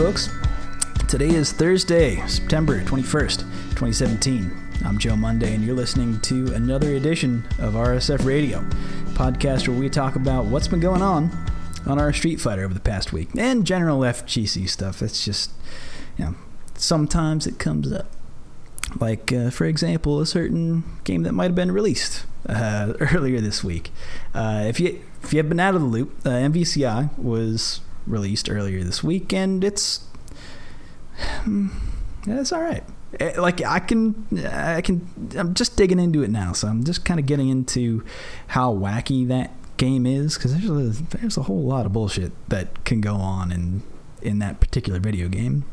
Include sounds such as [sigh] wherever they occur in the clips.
Folks. Today is Thursday, September 21st, 2017. I'm Joe Monday, and you're listening to another edition of RSF Radio, podcast where we talk about what's been going on on our Street Fighter over the past week and general FGC stuff. It's just, you know, sometimes it comes up. Like, uh, for example, a certain game that might have been released uh, [laughs] earlier this week. Uh, if you if you have been out of the loop, uh, MVCI was released earlier this week, and it's [sighs] it's all right. Eh, Like I can, I can. I'm just digging into it now, so I'm just kind of getting into how wacky that game is because there's a, there's a whole lot of bullshit that can go on in in that particular video game.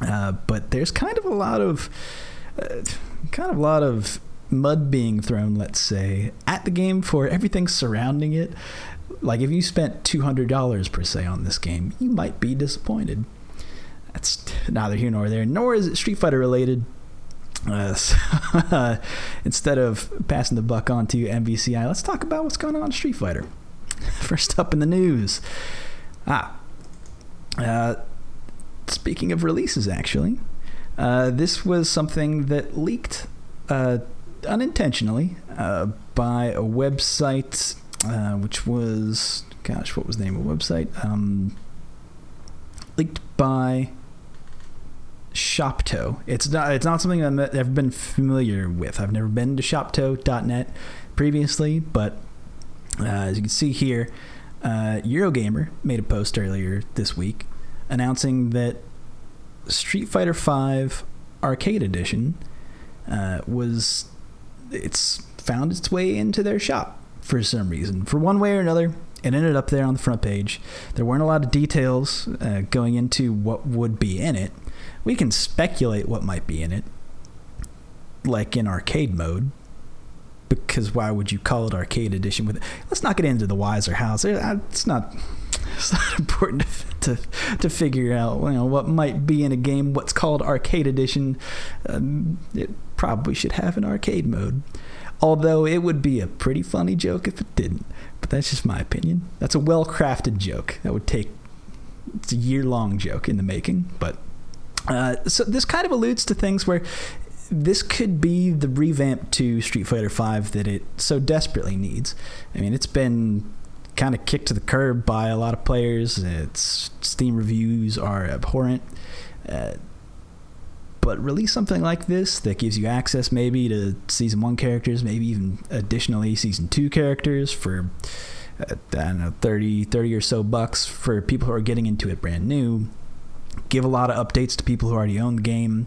Uh, but there's kind of a lot of uh, kind of a lot of mud being thrown, let's say, at the game for everything surrounding it. Like if you spent two hundred dollars per se on this game, you might be disappointed. That's [laughs] neither here nor there. Nor is it Street Fighter related. Uh, [laughs] so, [laughs] instead of passing the buck on to MVCI, let's talk about what's going on in Street Fighter. First up in the news. Ah. Uh, speaking of releases, actually, uh, this was something that leaked uh, unintentionally uh, by a website, uh, which was, gosh, what was the name of the website? Um, leaked by Shopto. It's not. It's not something I've ever been familiar with. I've never been to Shopto.net previously, but uh, as you can see here, uh, Eurogamer made a post earlier this week announcing that Street Fighter V Arcade Edition uh, was it's found its way into their shop for some reason. For one way or another, it ended up there on the front page. There weren't a lot of details uh, going into what would be in it. We can speculate what might be in it, like in arcade mode. Because why would you call it arcade edition? With let's not get into the whys or hows. It's not. [laughs] It's not important to, [laughs] to to figure out you know what might be in a game. What's called arcade edition. Um, it probably should have an arcade mode. Although it would be a pretty funny joke if it didn't. But that's just my opinion. That's a well crafted joke. That would take it's a year long joke in the making. But uh, so this kind of alludes to things where this could be the revamp to Street Fighter V that it so desperately needs. I mean, it's been kind of kicked to the curb by a lot of players. Its Steam reviews are abhorrent. Uh, but release something like this that gives you access maybe to season one characters, maybe even additionally season two characters for uh, I don't know 30, 30 or so bucks for people who are getting into it brand new. Give a lot of updates to people who already own the game.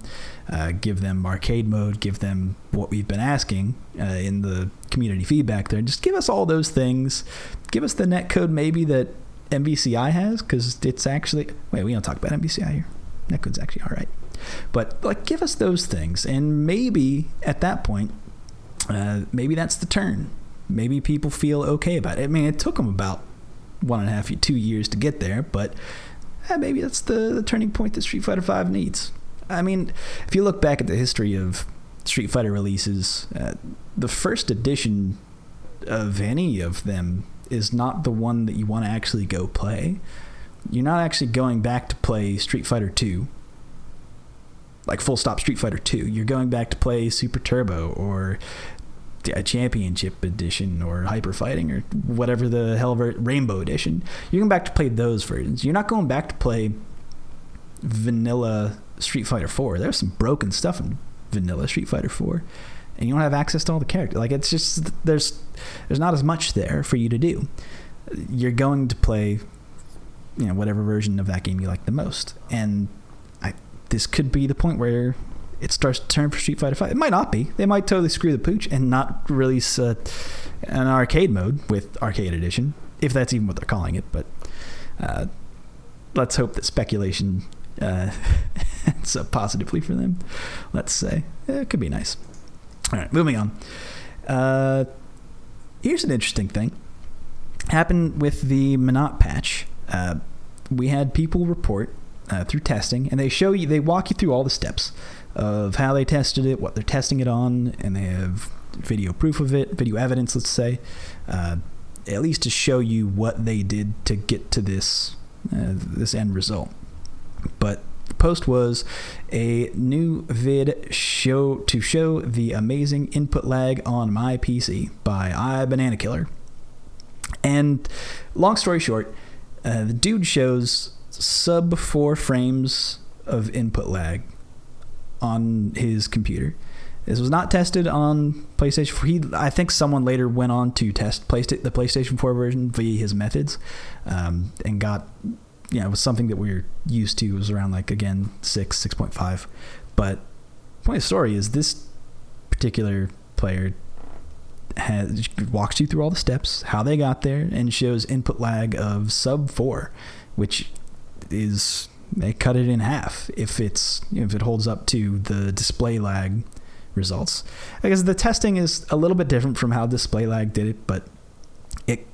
Uh, give them arcade mode. Give them what we've been asking uh, in the community feedback there. Just give us all those things. Give us the net code maybe that MVCI has because it's actually wait we don't talk about MVCI here. Netcode's actually all right. But like, give us those things, and maybe at that point, uh, maybe that's the turn. Maybe people feel okay about it. I mean, it took them about one and a half, two years to get there, but uh, maybe that's the, the turning point that Street Fighter V needs. I mean, if you look back at the history of Street Fighter releases, uh, the first edition of any of them is not the one that you want to actually go play. You're not actually going back to play Street Fighter 2 like full stop Street Fighter 2. You're going back to play Super Turbo or a Championship Edition or Hyper Fighting or whatever the hell Rainbow Edition. You're going back to play those versions. You're not going back to play vanilla Street Fighter 4. There's some broken stuff in vanilla Street Fighter 4 and you don't have access to all the characters. Like it's just there's there's not as much there for you to do. You're going to play you know whatever version of that game you like the most. And this could be the point where it starts to turn for Street Fighter 5. It might not be. They might totally screw the pooch and not release uh, an arcade mode with Arcade Edition, if that's even what they're calling it. But uh, let's hope that speculation uh, [laughs] ends up positively for them. Let's say it could be nice. All right, moving on. Uh, here's an interesting thing. Happened with the Menat patch. Uh, we had people report uh, through testing, and they show you, they walk you through all the steps of how they tested it, what they're testing it on, and they have video proof of it, video evidence, let's say, uh, at least to show you what they did to get to this uh, this end result. But the post was a new vid show to show the amazing input lag on my PC by I Banana Killer. And long story short, uh, the dude shows sub four frames of input lag on his computer. This was not tested on PlayStation 4. He, I think someone later went on to test the PlayStation 4 version via his methods um, and got, you know, it was something that we are used to. It was around like, again, 6, 6.5. But point of the story is this particular player has walks you through all the steps, how they got there, and shows input lag of sub 4, which is they cut it in half if it's if it holds up to the display lag results. I guess the testing is a little bit different from how display lag did it, but it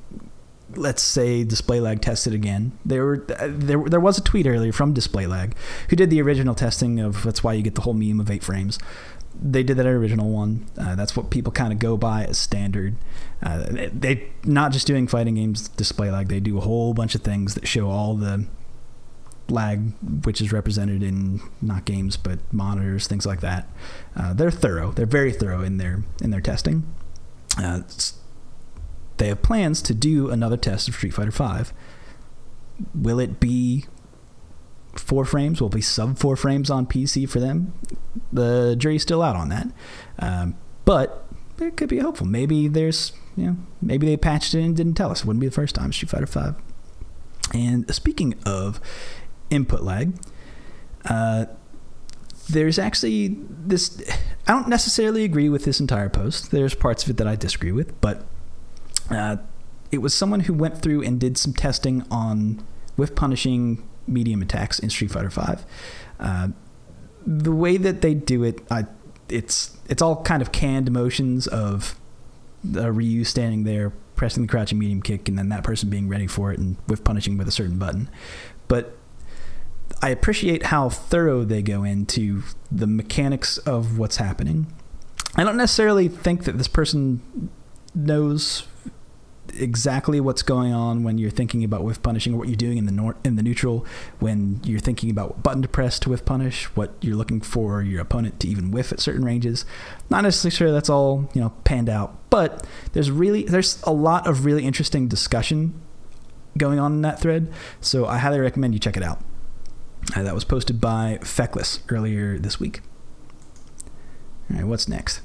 let's say display lag tested again. There were there there was a tweet earlier from display lag who did the original testing of that's why you get the whole meme of eight frames. They did that original one. Uh, that's what people kind of go by as standard. Uh, they not just doing fighting games display lag. They do a whole bunch of things that show all the lag, which is represented in not games but monitors, things like that. Uh, they're thorough. They're very thorough in their in their testing. Uh, they have plans to do another test of Street Fighter Five. Will it be four frames? Will it be sub four frames on PC for them? The jury's still out on that. Um, but it could be hopeful. Maybe there's, you know, maybe they patched it and didn't tell us. It wouldn't be the first time Street Fighter Five. And speaking of input lag. Uh, there's actually this. I don't necessarily agree with this entire post. There's parts of it that I disagree with, but uh, it was someone who went through and did some testing on whiff punishing medium attacks in Street Fighter Five. Uh, the way that they do it, I, it's it's all kind of canned motions of uh, Ryu standing there pressing the crouching medium kick and then that person being ready for it and whiff punishing with a certain button. But I appreciate how thorough they go into the mechanics of what's happening. I don't necessarily think that this person knows exactly what's going on when you're thinking about whiff punishing or what you're doing in the nor- in the neutral when you're thinking about what button to press to whiff punish what you're looking for your opponent to even whiff at certain ranges not necessarily sure that's all you know panned out but there's really there's a lot of really interesting discussion going on in that thread so I highly recommend you check it out uh, that was posted by Feckless earlier this week. All right, what's next?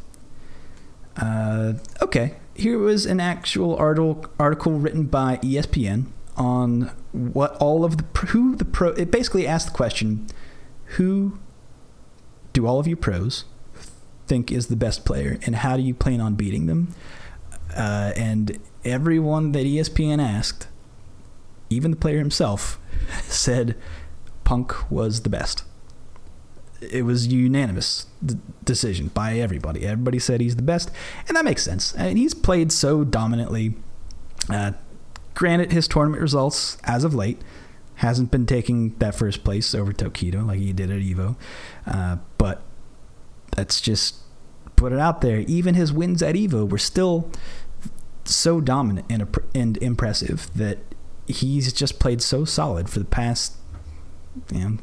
Uh, okay, here was an actual article article written by ESPN on what all of the who the pro. It basically asked the question, who do all of you pros think is the best player, and how do you plan on beating them? Uh, and everyone that ESPN asked, even the player himself, [laughs] said Punk was the best. It was unanimous decision by everybody. Everybody said he's the best, and that makes sense. And he's played so dominantly. Uh, granted, his tournament results as of late hasn't been taking that first place over Tokido like he did at Evo, uh, but that's just put it out there. Even his wins at Evo were still so dominant and, and impressive that he's just played so solid for the past you know,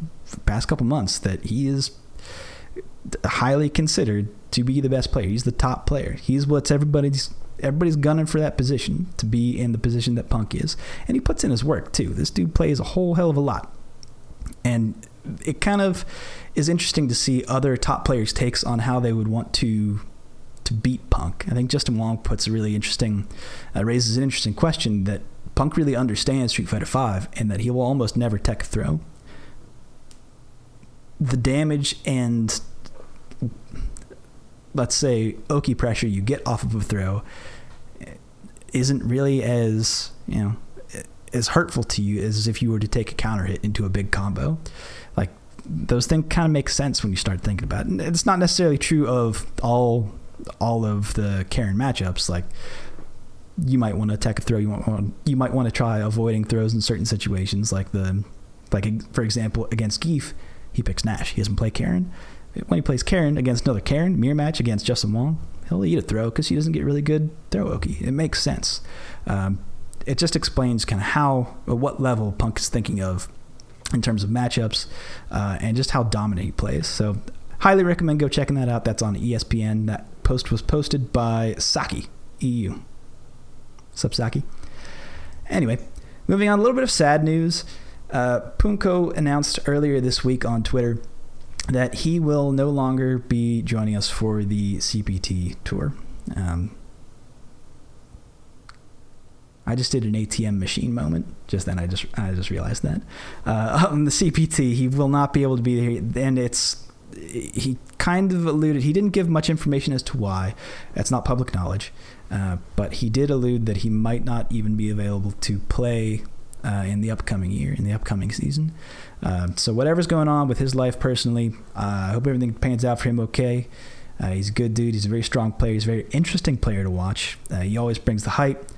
past couple months that he is highly considered to be the best player. He's the top player. He's what's everybody's everybody's gunning for that position to be in the position that Punk is, and he puts in his work too. This dude plays a whole hell of a lot, and it kind of is interesting to see other top players' takes on how they would want to to beat Punk. I think Justin Wong puts a really interesting uh, raises an interesting question that Punk really understands Street Fighter Five, and that he will almost never tech throw the damage and let's say Oki pressure you get off of a throw isn't really as you know as hurtful to you as if you were to take a counter hit into a big combo. Like those things kind of make sense when you start thinking about it. it's not necessarily true of all all of the Karin matchups. Like you might want to attack a throw. You want you might want to try avoiding throws in certain situations, like the like for example against Gief he picks Nash. He doesn't play Karin. When he plays Karin against another Karin, mirror match against Justin Wong, he'll eat a throw because he doesn't get really good throw Oki. It makes sense. Um, it just explains kind of how, or what level Punk is thinking of in terms of matchups uh, and just how dominant he plays. So, highly recommend go checking that out. That's on ESPN. That post was posted by Saki EU. Sup, Saki? Anyway, moving on, a little bit of sad news. Uh, PoongKo announced earlier this week on Twitter that he will no longer be joining us for the CPT tour. Um, I just did an ATM machine moment. Just then, I just I just realized that uh, [laughs] on the CPT he will not be able to be there, and it's he kind of alluded. He didn't give much information as to why. That's not public knowledge, uh, but he did allude that he might not even be available to play uh, in the upcoming year, in the upcoming season. Uh, so whatever's going on with his life personally, uh, I hope everything pans out for him okay. Uh, he's a good dude. He's a very strong player. He's a very interesting player to watch. Uh, he always brings the hype.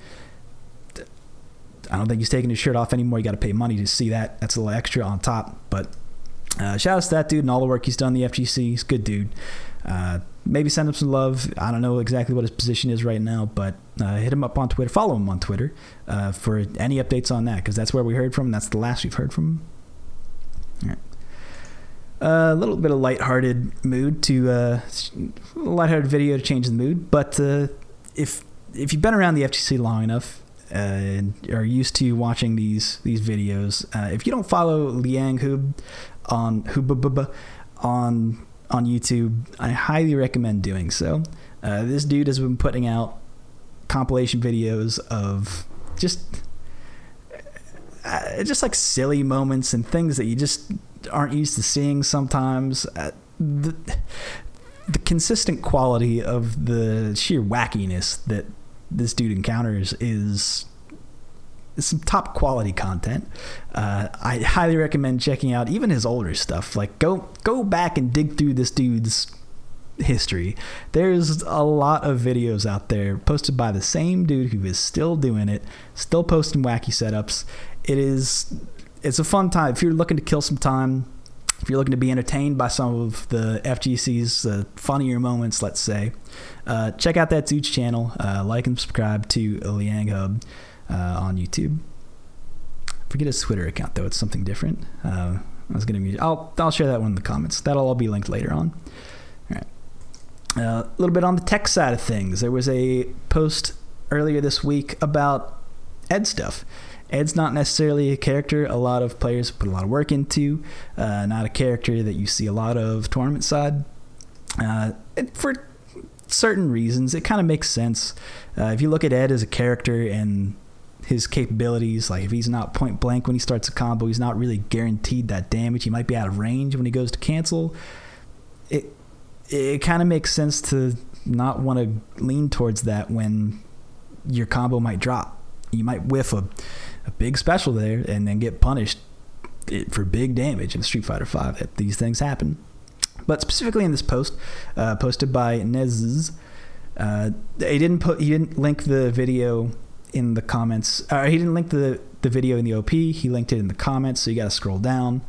I don't think he's taking his shirt off anymore. You got to pay money to see that. That's a little extra on top. But uh, shout out to that dude and all the work he's done in the FGC. He's a good dude. Uh, maybe send him some love. I don't know exactly what his position is right now, but uh, hit him up on Twitter. Follow him on Twitter uh, for any updates on that because that's where we heard from. That's the last we've heard from him. A little bit of lighthearted mood to uh, a lighthearted video to change the mood, but uh, if if you've been around the FGC long enough, uh, are used to watching these these videos. Uh, if you don't follow Liang Hub on Hub on on YouTube, I highly recommend doing so. Uh, this dude has been putting out compilation videos of just uh, just like silly moments and things that you just aren't used to seeing sometimes. Uh, the, the consistent quality of the sheer wackiness that this dude encounters is some top quality content. Uh, I highly recommend checking out even his older stuff. Like go go back and dig through this dude's history. There's a lot of videos out there posted by the same dude who is still doing it, still posting wacky setups. It is it's a fun time if you're looking to kill some time if you're looking to be entertained by some of the FGC's uh, funnier moments, let's say, uh, check out that dude's channel. Uh, like and subscribe to Liang Hub on YouTube. I Forget his Twitter account though; it's something different. Uh, I was gonna. I'll I'll share that one in the comments. That'll all be linked later on. All right. Uh, a little bit on the tech side of things. There was a post earlier this week about Ed stuff. Ed's not necessarily a character a lot of players put a lot of work into. Uh, not a character that you see a lot of tournament side. Uh, for certain reasons, it kind of makes sense. Uh, if you look at Ed as a character and his capabilities, like if he's not point blank when he starts a combo, he's not really guaranteed that damage. He might be out of range when he goes to cancel. It it kind of makes sense to not want to lean towards that when your combo might drop. You might whiff a a big special there and then get punished for big damage in Street Fighter V. These things happen. But specifically in this post, uh, posted by Nez, uh, he didn't put he didn't link the video in the comments. Uh, he didn't link the the video in the OP. He linked it in the comments, so you got to scroll down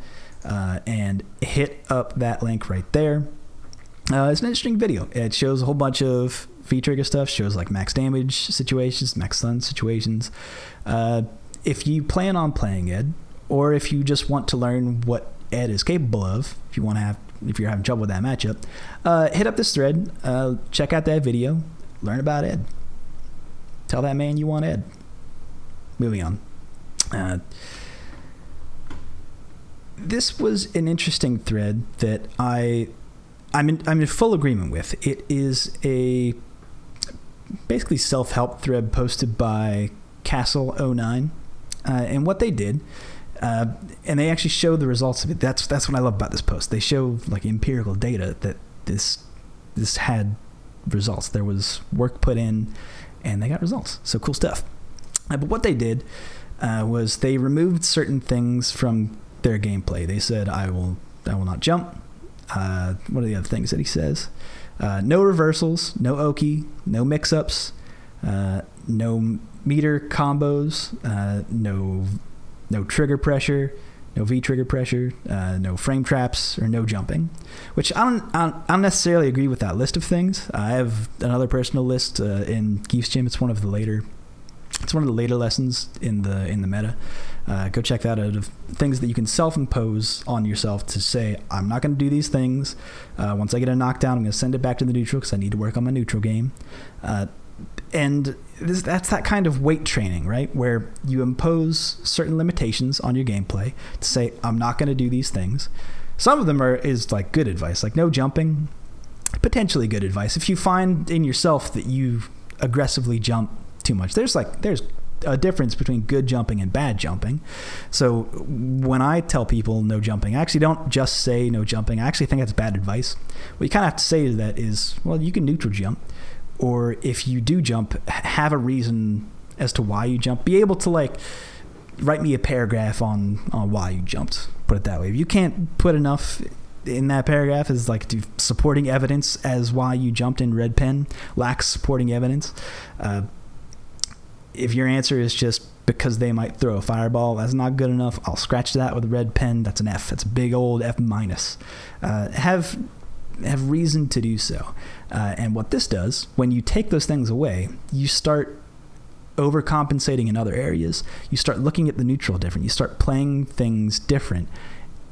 uh, and hit up that link right there. Uh, it's an interesting video. It shows a whole bunch of V trigger stuff. Shows like max damage situations, max stun situations. Uh, if you plan on playing Ed, or if you just want to learn what Ed is capable of, if you want to have, if you're having trouble with that matchup, uh, hit up this thread, uh, check out that video, learn about Ed. Tell that man you want Ed. Moving on. Uh, this was an interesting thread that I, I'm in, I'm in full agreement with. It is a basically self help thread posted by Castle09 uh, and what they did, uh, and they actually show the results of it. That's that's what I love about this post. They show like empirical data that this this had results. There was work put in, and they got results. So cool stuff. Uh, but what they did uh, was they removed certain things from their gameplay. They said, "I will I will not jump." Uh, what are the other things that he says? Uh, no reversals, no oki, no mix-ups, no meter combos, uh, no no trigger pressure, no V trigger pressure, uh, no frame traps, or no jumping. Which I don't, I don't, necessarily agree with that list of things. I have another personal list uh, in Gief's Gym. It's one of the later It's one of the later lessons in the in the meta. Uh, go check that out of things that you can self-impose on yourself to say, I'm not going to do these things. Uh, once I get a knockdown, I'm going to send it back to the neutral because I need to work on my neutral game. Uh, and this, that's that kind of weight training, right? Where you impose certain limitations on your gameplay to say, I'm not going to do these things. Some of them are is like good advice, like no jumping, potentially good advice. If you find in yourself that you aggressively jump too much, there's like there's a difference between good jumping and bad jumping. So when I tell people no jumping, I actually don't just say no jumping. I actually think that's bad advice. What you kind of have to say to that is, well, you can neutral jump or if you do jump, have a reason as to why you jump. Be able to like write me a paragraph on on why you jumped. Put it that way. If you can't put enough in that paragraph as like supporting evidence as why you jumped in red pen lacks supporting evidence. Uh, if your answer is just because they might throw a fireball, that's not good enough. I'll scratch that with a red pen. That's an F. That's a big old F minus. Uh, have have reason to do so. Uh, and what this does, when you take those things away, you start overcompensating in other areas. You start looking at the neutral different. You start playing things different.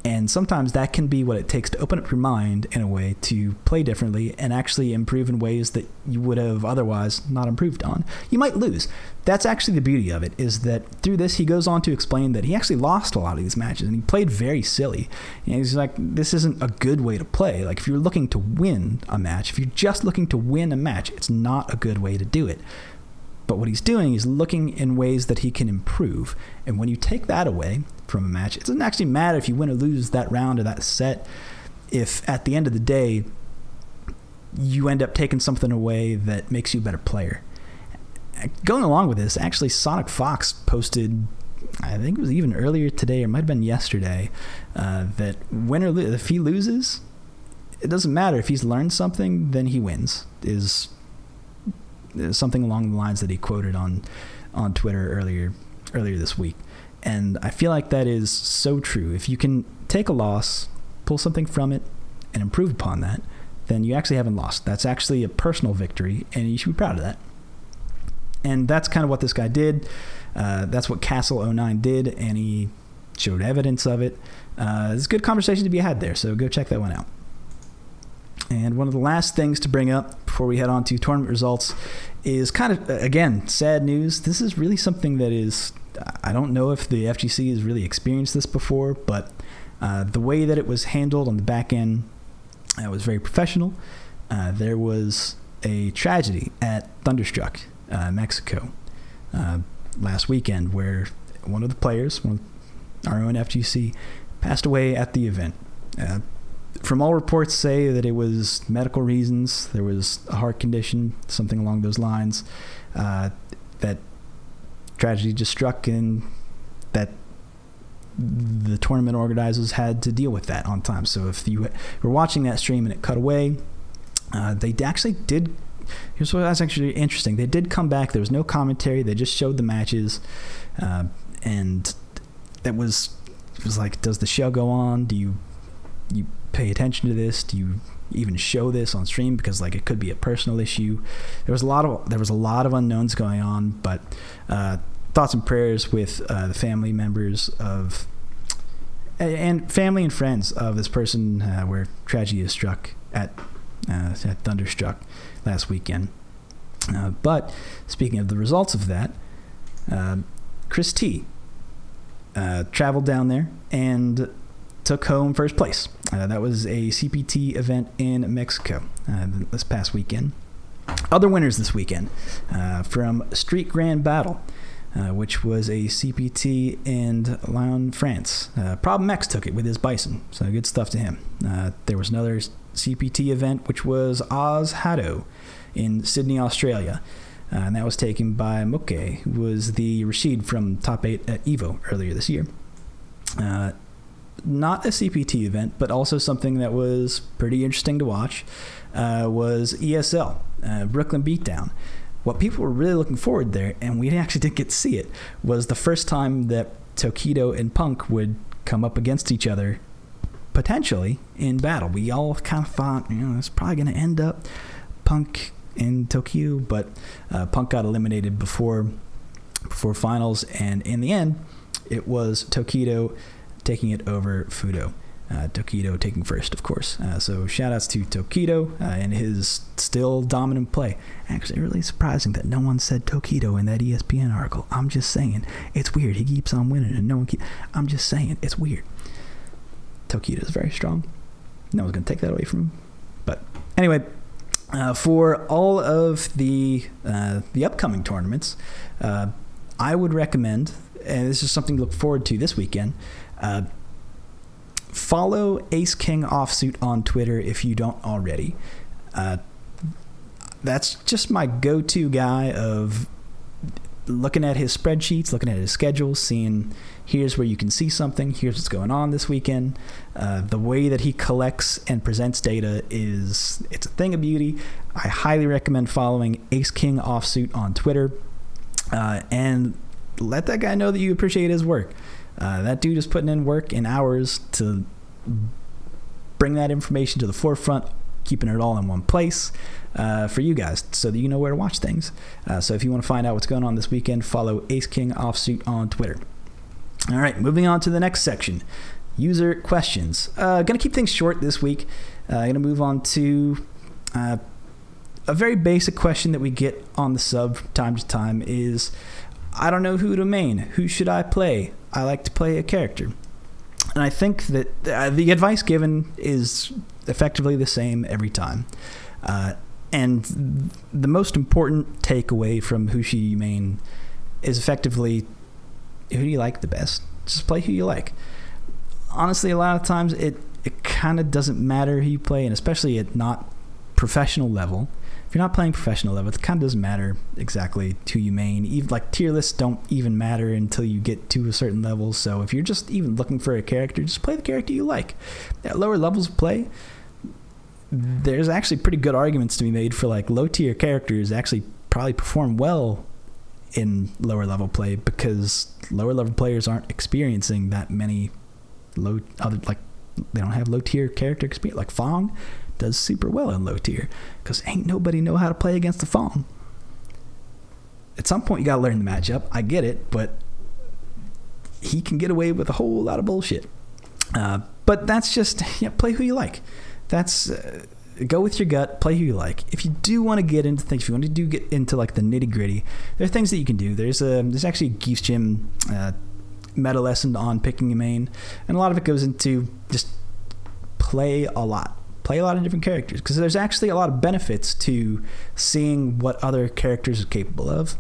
And sometimes that can be what it takes to open up your mind in a way to play differently and actually improve in ways that you would have otherwise not improved on. You might lose. That's actually the beauty of it, is that through this, he goes on to explain that he actually lost a lot of these matches and he played very silly. And he's like, this isn't a good way to play. Like, if you're looking to win a match, if you're just looking to win a match, it's not a good way to do it. But what he's doing is looking in ways that he can improve. And when you take that away from a match, it doesn't actually matter if you win or lose that round or that set. If at the end of the day, you end up taking something away that makes you a better player. Going along with this, actually, Sonic Fox posted, I think it was even earlier today, or might have been yesterday, uh, that win or if he loses, it doesn't matter. If he's learned something, then he wins. Is something along the lines that he quoted on on Twitter earlier earlier this week. And I feel like that is so true. If you can take a loss, pull something from it, and improve upon that, then you actually haven't lost. That's actually a personal victory, and you should be proud of that. And that's kind of what this guy did. Uh, that's what Castle09 did, and he showed evidence of it. Uh, there's a good conversation to be had there, so go check that one out. And one of the last things to bring up before we head on to tournament results is kind of, again, sad news. This is really something that is, I don't know if the FGC has really experienced this before, but uh, the way that it was handled on the back end uh, was very professional. Uh, there was a tragedy at Thunderstruck, uh, Mexico, uh, last weekend where one of the players, one of our own FGC, passed away at the event. Uh, from all reports say that it was medical reasons. There was a heart condition, something along those lines. That tragedy just struck, and that the tournament organizers had to deal with that on time. So if you were watching that stream and it cut away, uh, they actually did. Here's what was actually interesting. They did come back. There was no commentary. They just showed the matches, uh, and that was it was like, does the show go on? Do you you pay attention to this? Do you even show this on stream because like it could be a personal issue? There was a lot of there was a lot of unknowns going on, but uh, thoughts and prayers with uh, the family members of and family and friends of this person uh, where tragedy is struck at uh, at Thunderstruck last weekend. Uh, but speaking of the results of that, um, Chris T uh, traveled down there and took home first place. Uh, that was a CPT event in Mexico uh, this past weekend. Other winners this weekend uh, from Street Grand Battle, uh, which was a CPT in Lyon, France. Uh, Problem X took it with his Bison, so good stuff to him. Uh, there was another CPT event, which was OzHadou in Sydney, Australia. and that was taken by Moke, who was the Rashid from Top 8 at EVO earlier this year not a CPT event, but also something that was pretty interesting to watch, uh, was ESL, uh, Brooklyn Beatdown. What people were really looking forward there, and we actually didn't get to see it, was the first time that Tokido and Punk would come up against each other, potentially in battle. We all kind of thought, you know, it's probably going to end up Punk and Tokido, but uh, Punk got eliminated before before finals, and in the end, it was Tokido taking it over Fuudo. Uh, Tokido taking first, of course. Uh, so shout outs to Tokido uh, and his still dominant play. Actually, really surprising that no one said Tokido in that ESPN article. I'm just saying. It's weird. He keeps on winning and no one keep, I'm just saying. It's weird. Tokido is very strong. No one's going to take that away from him. But anyway, uh, for all of the uh, the upcoming tournaments, uh, I would recommend, and this is something to look forward to this weekend. Uh, follow Ace King Offsuit on Twitter if you don't already. Uh, that's just my go-to guy of looking at his spreadsheets, looking at his schedule, seeing here's where you can see something, here's what's going on this weekend. Uh, the way that he collects and presents data is it's a thing of beauty. I highly recommend following Ace King Offsuit on Twitter, uh, and let that guy know that you appreciate his work. Uh, that dude is putting in work in hours to bring that information to the forefront, keeping it all in one place uh, for you guys so that you know where to watch things. Uh, so if you want to find out what's going on this weekend, follow Ace King Offsuit on Twitter. All right, moving on to the next section user questions. Uh, gonna keep things short this week. Uh, gonna move on to uh, a very basic question that we get on the sub from time to time is I don't know who to main. Who should I play? I like to play a character. And I think that uh, the advice given is effectively the same every time. Uh, and the most important takeaway from you main is effectively who do you like the best? Just play who you like. Honestly, a lot of times it, it kind of doesn't matter who you play, and especially at not professional level. If you're not playing professional level, it kind of doesn't matter exactly who you main. Even like tier lists don't even matter until you get to a certain level. So if you're just even looking for a character, just play the character you like. At lower levels of play, there's actually pretty good arguments to be made for like low tier characters actually probably perform well in lower level play because lower level players aren't experiencing that many low other like they don't have low tier character experience like Fong does super well in low tier because ain't nobody know how to play against the Fong. At some point, you gotta learn the matchup. I get it, but he can get away with a whole lot of bullshit. Uh, but that's just [laughs] play who you like. That's uh, go with your gut. Play who you like. If you do want to get into things, if you want to do get into like the nitty gritty, there are things that you can do. There's a there's actually a Gief's Gym uh, meta lesson on picking a main, and a lot of it goes into just play a lot play a lot of different characters because there's actually a lot of benefits to seeing what other characters are capable of.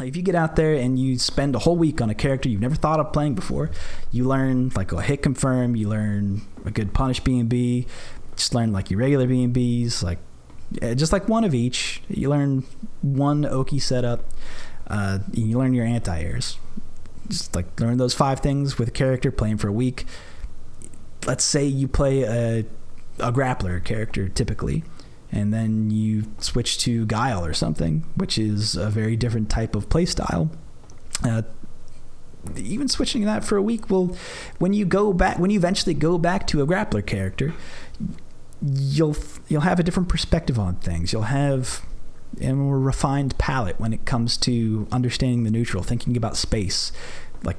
If you get out there and you spend a whole week on a character you've never thought of playing before, you learn like a hit confirm, you learn a good punish B and B, just learn like your regular B and Bs, like just like one of each. You learn one Oki setup. Uh, you learn your anti airs. Just like learn those five things with a character playing for a week. Let's say you play a a grappler character typically, and then you switch to Guile or something, which is a very different type of playstyle. Uh, even switching that for a week will, when you go back, when you eventually go back to a grappler character, you'll you'll have a different perspective on things. You'll have a more refined palette when it comes to understanding the neutral, thinking about space, like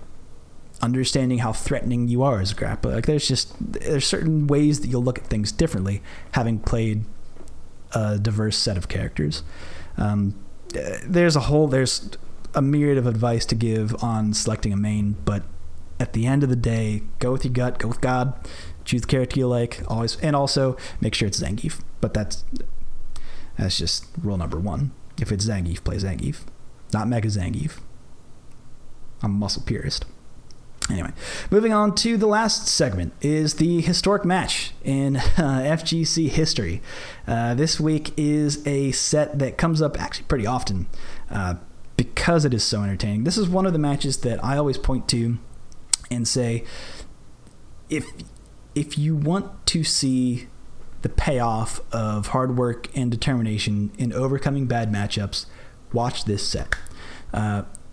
understanding how threatening you are as a grappler. Like there's just there's certain ways that you'll look at things differently, having played a diverse set of characters. Um, there's a whole there's a myriad of advice to give on selecting a main, but at the end of the day, go with your gut, go with God, choose the character you like, always, and also make sure it's Zangief. But that's that's just rule number one. If it's Zangief, play Zangief, not Mega Zangief. I'm a muscle purist. Anyway, moving on to the last segment is the historic match in uh, FGC history. Uh, this week is a set that comes up actually pretty often uh, because it is so entertaining. This is one of the matches that I always point to and say, if if you want to see the payoff of hard work and determination in overcoming bad matchups, watch this set.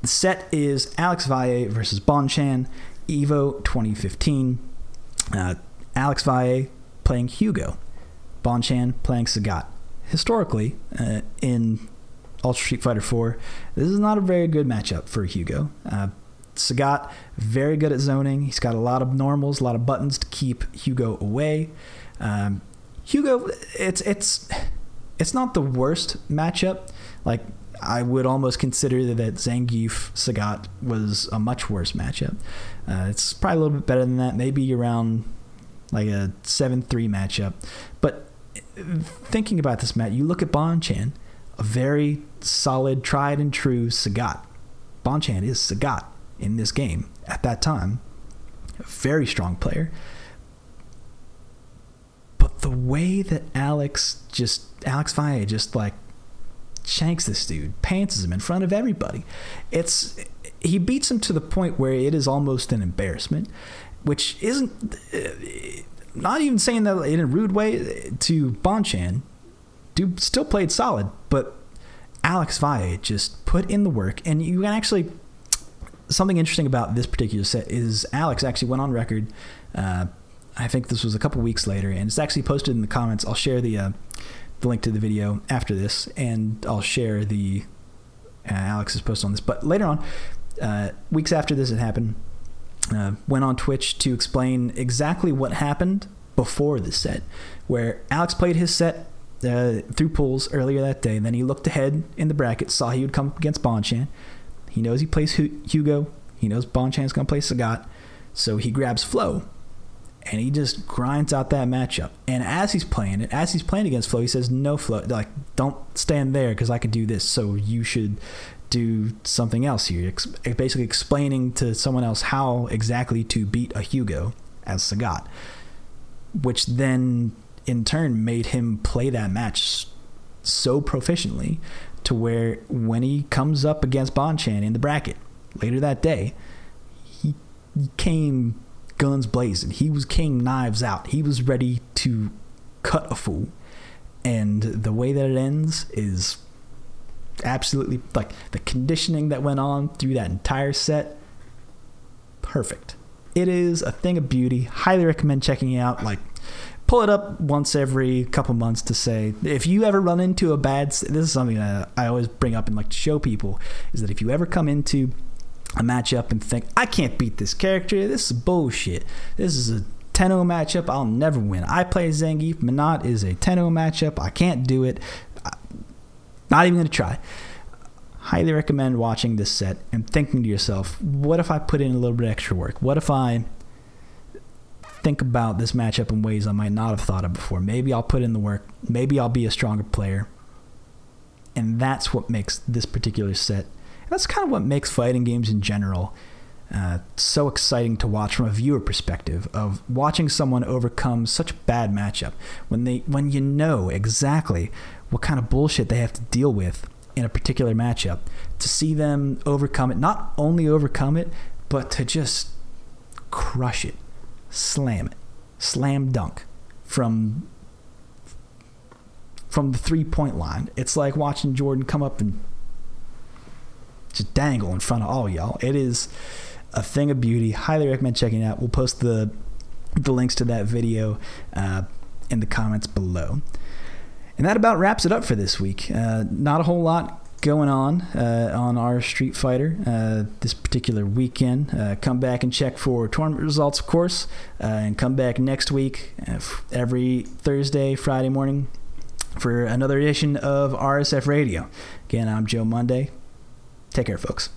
The set is Alex Valle versus Bonchan, Evo 2015. Uh, Alex Valle playing Hugo, Bonchan playing Sagat. Historically, uh, in Ultra Street Fighter 4. This is not a very good matchup for Hugo. Uh, Sagat, very good at zoning. He's got a lot of normals, a lot of buttons to keep Hugo away. Um, Hugo, it's it's it's not the worst matchup. Like I would almost consider that Zangief Sagat was a much worse matchup. Uh, it's probably a little bit better than that, maybe around like a seven three matchup. But thinking about this, Matt, you look at Bonchan, a very solid, tried and true Sagat. Bonchan is Sagat in this game at that time. A very strong player. But the way that Alex just Alex Valle just like shanks this dude, pants him in front of everybody. It's he beats him to the point where it is almost an embarrassment, which isn't not even saying that in a rude way to Bonchan. Dude still played solid, but Alex Valle just put in the work, and you can actually something interesting about this particular set is Alex actually went on record. Uh, I think this was a couple weeks later, and it's actually posted in the comments. I'll share the uh, the link to the video after this, and I'll share the uh, Alex's post on this. But later on, uh, weeks after this had happened, uh, went on Twitch to explain exactly what happened before the set, where Alex played his set uh, through pools earlier that day. And then he looked ahead in the bracket, saw he would come up against Bonchan. He knows he plays Hugo. He knows Bonchan's going to play Sagat. So he grabs Flo and he just grinds out that matchup. And as he's playing it, as he's playing against Flo, he says, "No, Flo, like don't stand there because I could do this. So you should do something else here." Ex- basically, explaining to someone else how exactly to beat a Hugo as Sagat, which then in turn made him play that match so proficiently to where when he comes up against Bonchan in the bracket later that day, he came guns blazing. He was king knives out. He was ready to cut a fool. And the way that it ends is absolutely like the conditioning that went on through that entire set perfect. It is a thing of beauty. Highly recommend checking it out. Like pull it up once every couple months to say if you ever run into a bad this is something that I always bring up and like to show people is that if you ever come into a matchup and think I can't beat this character this is bullshit this is a 10-0 matchup I'll never win I play Zangief Menat is a 10-0 matchup I can't do it not even gonna try highly recommend watching this set and thinking to yourself what if I put in a little bit extra work what if I think about this matchup in ways I might not have thought of before. Maybe I'll put in the work. Maybe I'll be a stronger player. And that's what makes this particular set. That's kind of what makes fighting games in general uh, so exciting to watch from a viewer perspective of watching someone overcome such a bad matchup when they when you know exactly what kind of bullshit they have to deal with in a particular matchup to see them overcome it not only overcome it but to just crush it slam it, slam dunk from from the three point line. It's like watching Jordan come up and just dangle in front of all y'all. It is a thing of beauty. Highly recommend checking it out. We'll post the the links to that video uh, in the comments below. And that about wraps it up for this week. Uh, not a whole lot going on uh, on our Street Fighter uh, this particular weekend. Uh, come back and check for tournament results, of course, uh, and come back next week uh, every Thursday, Friday morning for another edition of RSF Radio. Again, I'm Joe Monday. Take care, folks.